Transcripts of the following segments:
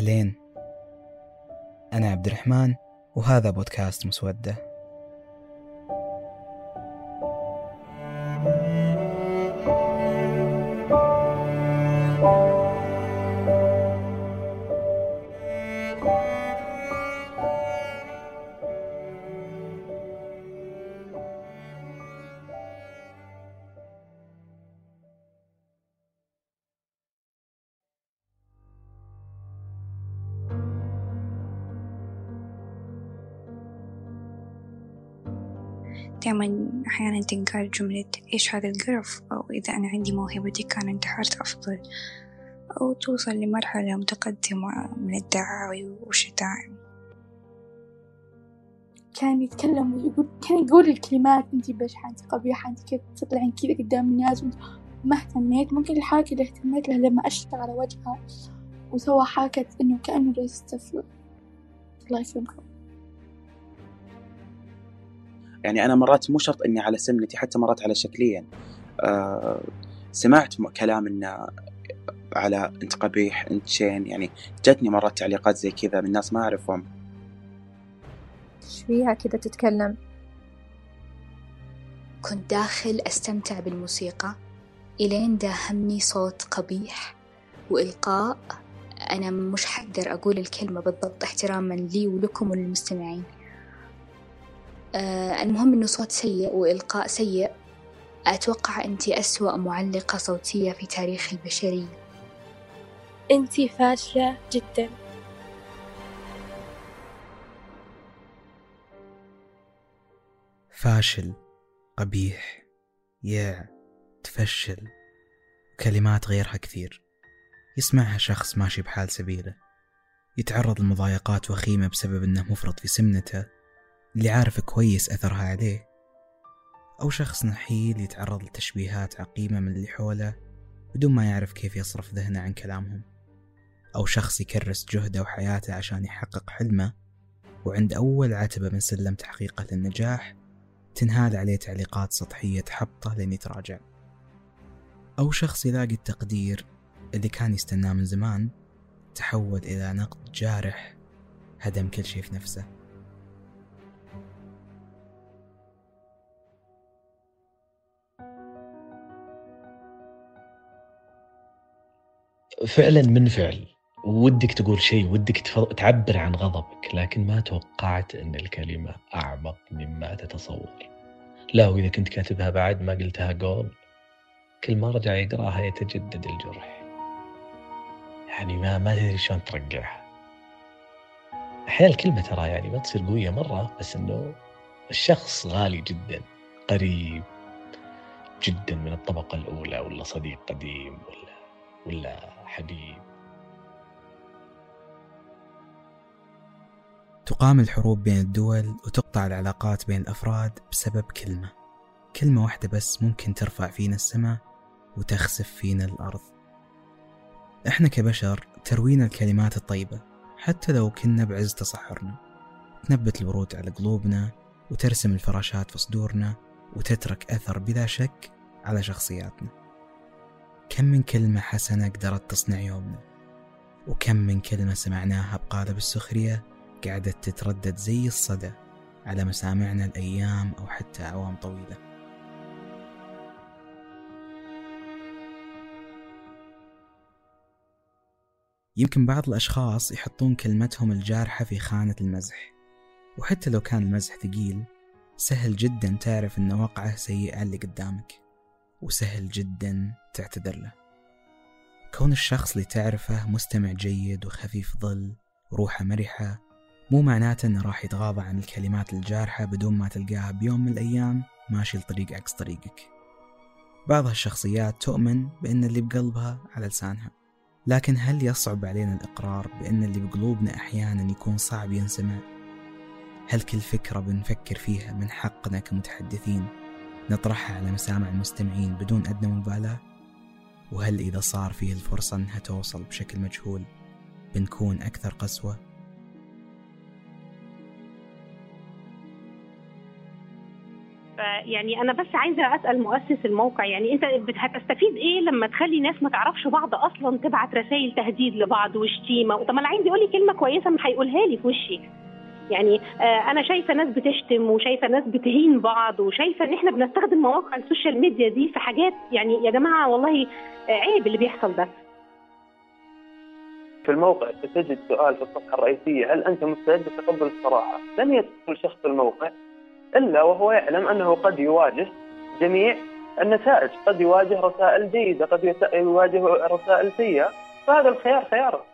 أهلين. أنا عبد الرحمن وهذا بودكاست مسودة. دائما أحيانا تنقال جملة إيش هذا القرف؟ أو إذا أنا عندي موهبة دي كان انتحرت أفضل. أو توصل لمرحلة متقدمة من الدعاوي والشتائم كان يتكلم ويقول كان يقول الكلمات انتي بشحة انتي قبيحة انتي كيف تطلعين كذا قدام الناس. ما اهتميت. ممكن الحاجة اللي اهتميت لها لما أشرف على وجهها وسوى حاجة إنه كأنه جالس الله يسلمكم. يعني أنا مرات مو شرط إني على سمنتي حتى مرات على شكليا. أه سمعت كلام إنه على أنت قبيح أنت شين يعني جتني مرات تعليقات زي كذا من ناس ما أعرفهم. إيش فيها كذا تتكلم. كنت داخل أستمتع بالموسيقى إلين داهمني صوت قبيح وإلقاء. أنا مش حقدر أقول الكلمة بالضبط احتراما لي ولكم وللمستمعين. آه المهم إنه صوت سيء وإلقاء سيء. أتوقع أنت أسوأ معلقة صوتية في تاريخ البشرية. أنت فاشلة جدا. فاشل قبيح يا تفشل كلمات غيرها كثير. يسمعها شخص ماشي بحال سبيله. يتعرض لمضايقات وخيمة بسبب أنه مفرط في سمنته. اللي عارف كويس أثرها عليه أو شخص نحيل يتعرض لتشبيهات عقيمة من اللي حوله بدون ما يعرف كيف يصرف ذهنه عن كلامهم أو شخص يكرس جهده وحياته عشان يحقق حلمه وعند أول عتبة من سلم تحقيقه للنجاح تنهال عليه تعليقات سطحية تحبطه لين يتراجع. أو شخص يلاقي التقدير اللي كان يستناه من زمان تحول إلى نقد جارح هدم كل شيء في نفسه. فعلا منفعل ودك تقول شيء ودك تعبر عن غضبك لكن ما توقعت أن الكلمة أعمق مما تتصور. لا وإذا كنت كاتبها بعد ما قلتها قول كل ما رجع يقراها يتجدد الجرح. يعني ما ما تدري شلون ترقعها. أحيانا الكلمة ترى يعني ما تصير قوية مرة بس إنه الشخص غالي جدا قريب جدا من الطبقة الأولى ولا صديق قديم ولا ولا حبيب تقام الحروب بين الدول وتقطع العلاقات بين الأفراد بسبب كلمة. كلمة واحدة بس ممكن ترفع فينا السماء وتخسف فينا الأرض. إحنا كبشر تروينا الكلمات الطيبة حتى لو كنا بعز تصحرنا. تنبت الورود على قلوبنا وترسم الفراشات في صدورنا وتترك أثر بلا شك على شخصياتنا. كم من كلمة حسنة قدرت تصنع يومنا؟ وكم من كلمة سمعناها بقالب السخرية قعدت تتردد زي الصدى على مسامعنا الأيام أو حتى أعوام طويلة. يمكن بعض الأشخاص يحطون كلمتهم الجارحة في خانة المزح وحتى لو كان المزح ثقيل سهل جدا تعرف أن وقعه سيء على اللي قدامك. وسهل جدا تعتذر له. كون الشخص اللي تعرفه مستمع جيد وخفيف ظل وروحه مرحة مو معناته إنه راح يتغاضى عن الكلمات الجارحة بدون ما تلقاها بيوم من الأيام ماشي لطريق عكس طريقك. بعض هالشخصيات تؤمن بأن اللي بقلبها على لسانها. لكن هل يصعب علينا الإقرار بأن اللي بقلوبنا أحيانا يكون صعب ينسمع؟ هل كل فكرة بنفكر فيها من حقنا كمتحدثين نطرحها على مسامع المستمعين بدون أدنى مبالاة؟ وهل إذا صار فيه الفرصة أنها توصل بشكل مجهول بنكون أكثر قسوة؟ يعني أنا بس عايزة أسأل مؤسس الموقع يعني أنت هتستفيد إيه لما تخلي ناس ما تعرفش بعض أصلا تبعت رسائل تهديد لبعض وشتيمة طب ما اللي عايز لي كلمة كويسة ما هيقولها لي في وشي يعني آه أنا شايفة ناس بتشتم وشايفة ناس بتهين بعض وشايفة إن إحنا بنستخدم مواقع السوشيال ميديا دي في حاجات يعني يا جماعة والله آه عيب اللي بيحصل ده في الموقع ستجد سؤال في الصفحة الرئيسية هل أنت مستعد لتقبل الصراحة؟ لن يدخل شخص الموقع إلا وهو يعلم أنه قد يواجه جميع النتائج قد يواجه رسائل جيدة قد يواجه رسائل سيئة فهذا الخيار خياره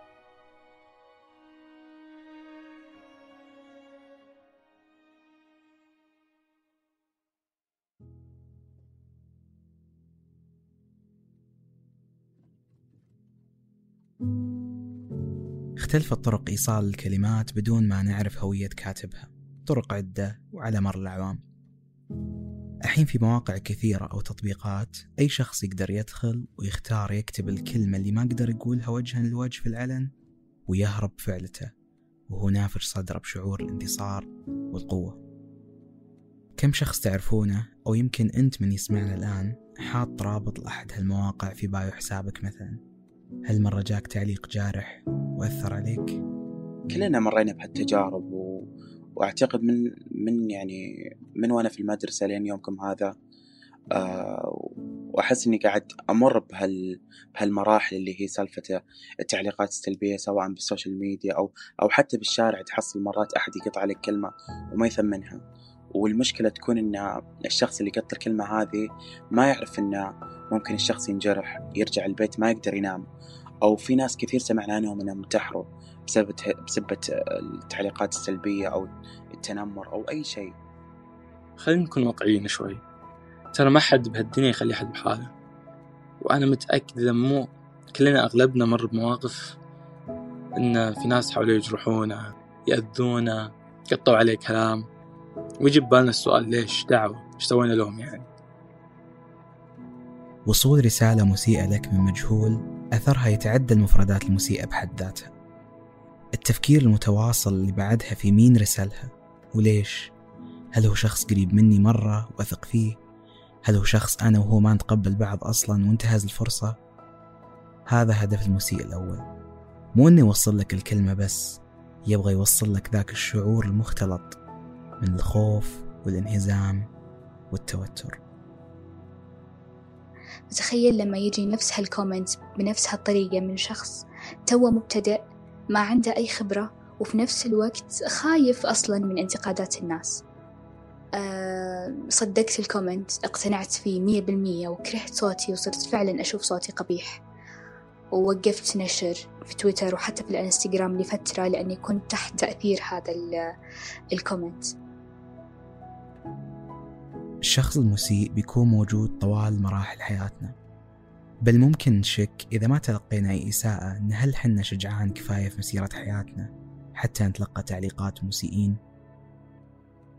اختلفت طرق إيصال الكلمات بدون ما نعرف هوية كاتبها طرق عدة وعلى مر الأعوام. الحين في مواقع كثيرة أو تطبيقات أي شخص يقدر يدخل ويختار يكتب الكلمة اللي ما قدر يقولها وجها لوجه في العلن ويهرب بفعلته وهو نافش صدره بشعور الانتصار والقوة. كم شخص تعرفونه أو يمكن أنت من يسمعنا الآن حاط رابط لأحد هالمواقع في بايو حسابك مثلا؟ هل مرة جاك تعليق جارح وأثر عليك؟ كلنا مرينا بهالتجارب و... وأعتقد من من يعني من وأنا في المدرسة لين يومكم هذا آه وأحس إني قاعد أمر بهال بهالمراحل اللي هي سالفة التعليقات السلبية سواء بالسوشيال ميديا أو أو حتى بالشارع تحصل مرات أحد يقطع عليك كلمة وما يثمنها والمشكلة تكون إن الشخص اللي قط الكلمة هذه ما يعرف انه ممكن الشخص ينجرح يرجع البيت ما يقدر ينام. أو في ناس كثير سمعنا عنهم إنهم انتحروا بسبب بسبب التعليقات السلبية أو التنمر أو أي شيء. خلينا نكون واقعيين شوي. ترى ما حد بهالدنيا يخلي حد بحاله. وأنا متأكد إذا مو كلنا أغلبنا مر بمواقف إن في ناس حاولوا يجرحونا يأذونا قطوا عليه كلام. ويجي ببالنا السؤال ليش دعوة؟ إيش سوينا لهم يعني؟ وصول رسالة مسيئة لك من مجهول أثرها يتعدى المفردات المسيئة بحد ذاتها. التفكير المتواصل اللي بعدها في مين رسلها؟ وليش؟ هل هو شخص قريب مني مرة وأثق فيه؟ هل هو شخص أنا وهو ما نتقبل بعض أصلا وانتهز الفرصة؟ هذا هدف المسيء الأول. مو أنه يوصل لك الكلمة بس يبغى يوصل لك ذاك الشعور المختلط. من الخوف والانهزام والتوتر. تخيل لما يجي نفس هالكومنت بنفس هالطريقة من شخص توه مبتدئ ما عنده أي خبرة وفي نفس الوقت خايف أصلا من انتقادات الناس. أه صدقت ال comment اقتنعت فيه مية بالمية وكرهت صوتي وصرت فعلا أشوف صوتي قبيح. ووقفت نشر في تويتر وحتى في الانستغرام لفترة لأني كنت تحت تأثير هذا ال comment الشخص المسيء بيكون موجود طوال مراحل حياتنا. بل ممكن نشك إذا ما تلقينا أي إساءة إن هل حنا شجعان كفاية في مسيرة حياتنا حتى نتلقى تعليقات مسيئين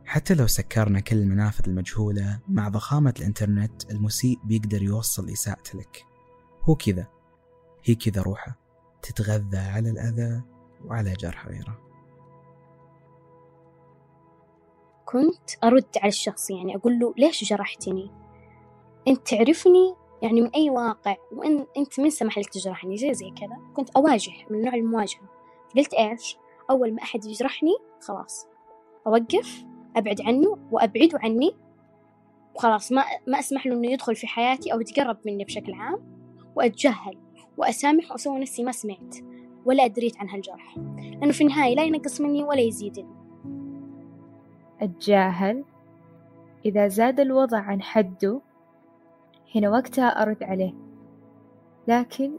حتى لو سكرنا كل المنافذ المجهولة مع ضخامة الإنترنت المسيء بيقدر يوصل إساءته لك. هو كذا. هي كذا روحه. تتغذى على الأذى وعلى جرح غيره. كنت أرد على الشخص يعني أقول له ليش جرحتني؟ أنت تعرفني يعني من أي واقع؟ وإن أنت من سمح لك تجرحني؟ زي زي كذا. كنت أواجه من نوع المواجهة. قلت إيش؟ أول ما أحد يجرحني خلاص. أوقف أبعد عنه وأبعده عني. وخلاص ما ما أسمح له إنه يدخل في حياتي أو يتقرب مني بشكل عام. وأتجهل وأسامح وأسوي نفسي ما سمعت ولا أدريت عن هالجرح. لأنه في النهاية لا ينقص مني ولا يزيدني. أتجاهل. إذا زاد الوضع عن حده هنا وقتها أرد عليه. لكن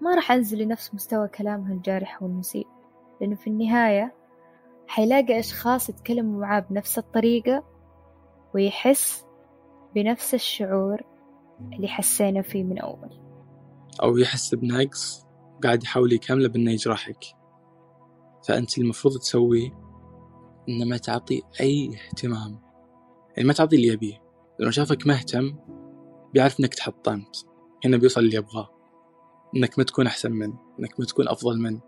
ما راح أنزل لنفس مستوى كلامه الجارح والمسيء لأنه في النهاية حيلاقي أشخاص يتكلموا معاه بنفس الطريقة ويحس بنفس الشعور اللي حسينا فيه من أول. أو يحس بنقص قاعد يحاول يكمله بأنه يجرحك. فأنت المفروض تسويه إنه ما تعطي أي اهتمام. يعني ما تعطي اللي يبيه. لو شافك مهتم بيعرف إنك تحطمت. هنا بيوصل اللي يبغاه. إنك ما تكون أحسن منه إنك ما تكون أفضل منه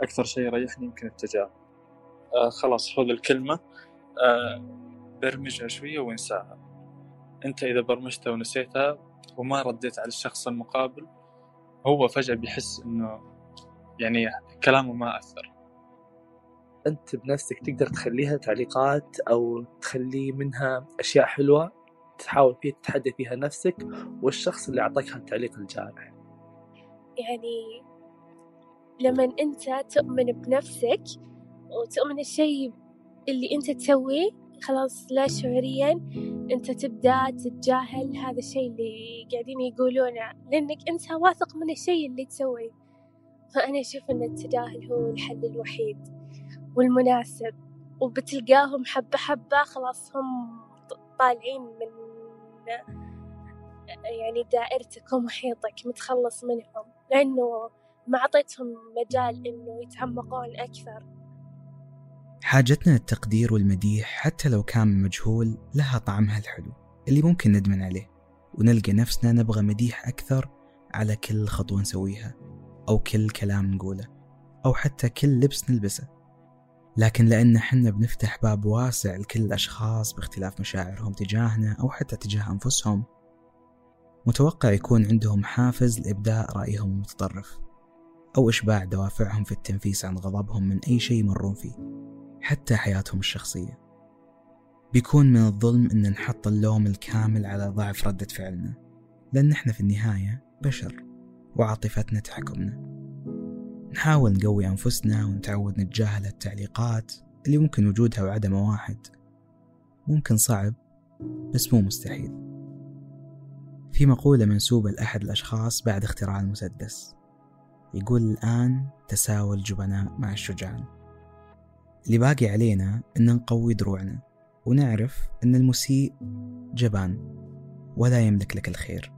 أكثر شيء يريحني يمكن التجاهل. آه خلاص خذ الكلمة. آه برمجها شوية وانساها. أنت إذا برمجتها ونسيتها وما رديت على الشخص المقابل هو فجأة بيحس إنه يعني كلامه ما أثر. أنت بنفسك تقدر تخليها تعليقات أو تخلي منها أشياء حلوة تحاول فيها تتحدى فيها نفسك والشخص اللي أعطاك هالتعليق الجارح. يعني لما أنت تؤمن بنفسك وتؤمن الشيء اللي أنت تسويه خلاص لا شعوريا أنت تبدأ تتجاهل هذا الشيء اللي قاعدين يقولونه لأنك أنت واثق من الشيء اللي تسويه. فأنا أشوف أن التجاهل هو الحل الوحيد. والمناسب. وبتلقاهم حبة حبة خلاص هم طالعين من يعني دائرتك ومحيطك متخلص منهم. لأنه ما أعطيتهم مجال إنه يتعمقون أكثر. حاجتنا للتقدير والمديح حتى لو كان مجهول لها طعمها الحلو اللي ممكن ندمن عليه. ونلقى نفسنا نبغى مديح أكثر على كل خطوة نسويها أو كل كلام نقوله أو حتى كل لبس نلبسه. لكن لأن حنا بنفتح باب واسع لكل الأشخاص باختلاف مشاعرهم تجاهنا أو حتى تجاه أنفسهم متوقع يكون عندهم حافز لإبداء رأيهم المتطرف أو إشباع دوافعهم في التنفيس عن غضبهم من أي شيء يمرون فيه حتى حياتهم الشخصية. بيكون من الظلم أن نحط اللوم الكامل على ضعف ردة فعلنا لأن إحنا في النهاية بشر وعاطفتنا تحكمنا. نحاول نقوي أنفسنا ونتعود نتجاهل التعليقات اللي ممكن وجودها وعدمه واحد. ممكن صعب بس مو مستحيل. في مقولة منسوبة لأحد الأشخاص بعد اختراع المسدس. يقول الآن تساوى الجبناء مع الشجعان اللي باقي علينا أن نقوي دروعنا ونعرف أن المسيء جبان ولا يملك لك الخير.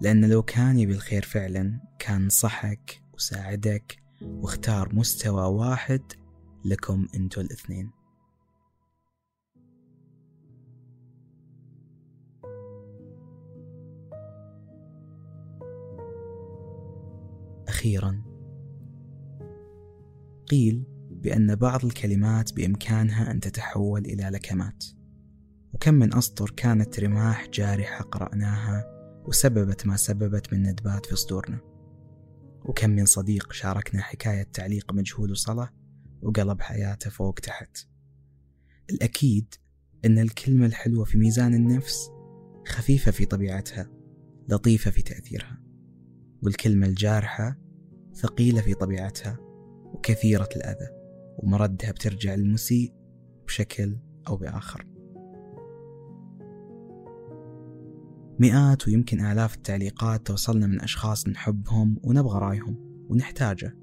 لأن لو كان يبي الخير فعلا كان صحك وساعدك واختار مستوى واحد لكم أنتوا الاثنين. أخيرا قيل بأن بعض الكلمات بإمكانها أن تتحول إلى لكمات وكم من أسطر كانت رماح جارحة قرأناها وسببت ما سببت من ندبات في صدورنا. وكم من صديق شاركنا حكاية تعليق مجهول وصلة وقلب حياته فوق تحت. الأكيد أن الكلمة الحلوة في ميزان النفس خفيفة في طبيعتها لطيفة في تأثيرها والكلمة الجارحة ثقيلة في طبيعتها وكثيرة الأذى ومردها بترجع للمسيء بشكل أو بآخر. مئات ويمكن آلاف التعليقات توصلنا من أشخاص نحبهم ونبغى رأيهم ونحتاجه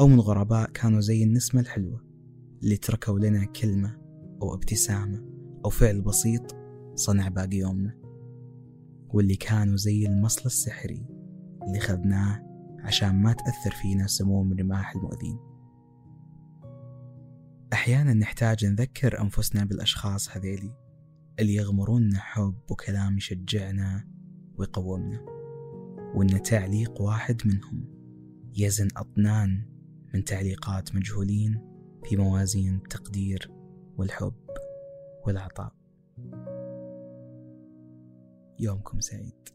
أو من غرباء كانوا زي النسمة الحلوة اللي تركوا لنا كلمة أو ابتسامة أو فعل بسيط صنع باقي يومنا واللي كانوا زي المصل السحري اللي خذناه عشان ما تأثر فينا سموم رماح المؤذين. أحيانا نحتاج نذكر أنفسنا بالأشخاص هذيلي اللي يغمروننا حب وكلام يشجعنا ويقومنا وإن تعليق واحد منهم يزن أطنان من تعليقات مجهولين في موازين التقدير والحب والعطاء. يومكم سعيد.